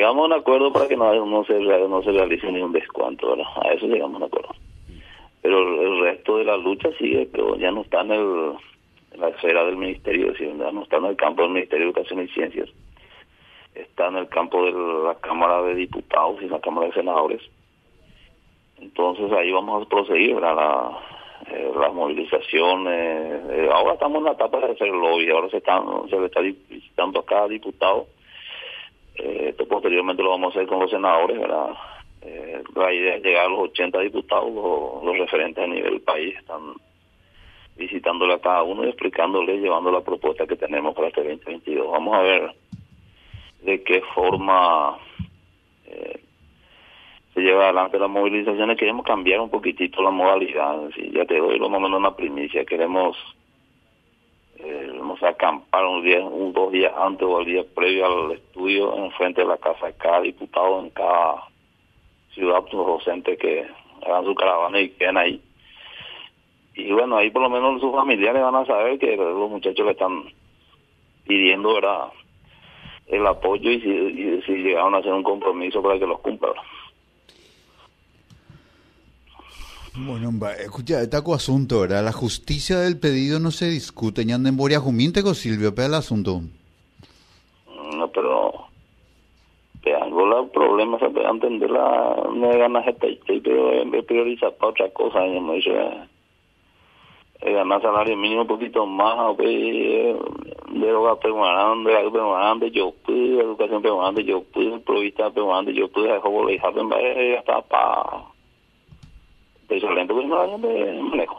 llegamos a un acuerdo para que no, no se no se realice ningún descuento, ¿verdad? A eso llegamos a un acuerdo. Pero el resto de la lucha sigue, pero ya no está en, el, la esfera del Ministerio, ya no está en el campo del Ministerio de Educación y Ciencias, está en el campo de la Cámara de Diputados y la Cámara de Senadores. Entonces ahí vamos a proseguir, ¿verdad? La, eh, las movilizaciones. Eh, ahora estamos en la etapa de hacer lobby, ahora se, están, se le está visitando a cada diputado. Eh, esto posteriormente lo vamos a hacer con los senadores, ¿verdad? la idea es llegar a los 80 diputados, los, referentes a nivel país están visitándole a cada uno y explicándole, llevando la propuesta que tenemos para este 2022. Vamos a ver de qué forma eh, se lleva adelante las movilizaciones, queremos cambiar un poquitito la modalidad, ya te doy lo menos una primicia, queremos eh, vamos a acampar un día, un dos días antes o el día previo al estudio en frente de la casa de cada diputado en cada ciudad los docentes que hagan su caravana y queden ahí. Y bueno, ahí por lo menos sus familiares van a saber que los muchachos le están pidiendo ¿verdad? el apoyo y si, y llegaron a hacer un compromiso para que los cumplan. Bueno, escucha, este asunto, ¿verdad? La justicia del pedido no se discute. ¿Ya en Boria Juminte con Silvio para el asunto? No, pero tengo los problemas para entender la no ganas este pero en vez para otra cosa, yo me dice ganar salario mínimo un poquito más, de droga permanente, de permanente, yo pude, educación permanente, yo pude, provista permanente, yo pude, dejo, le hasta para excelente pues no de manejo.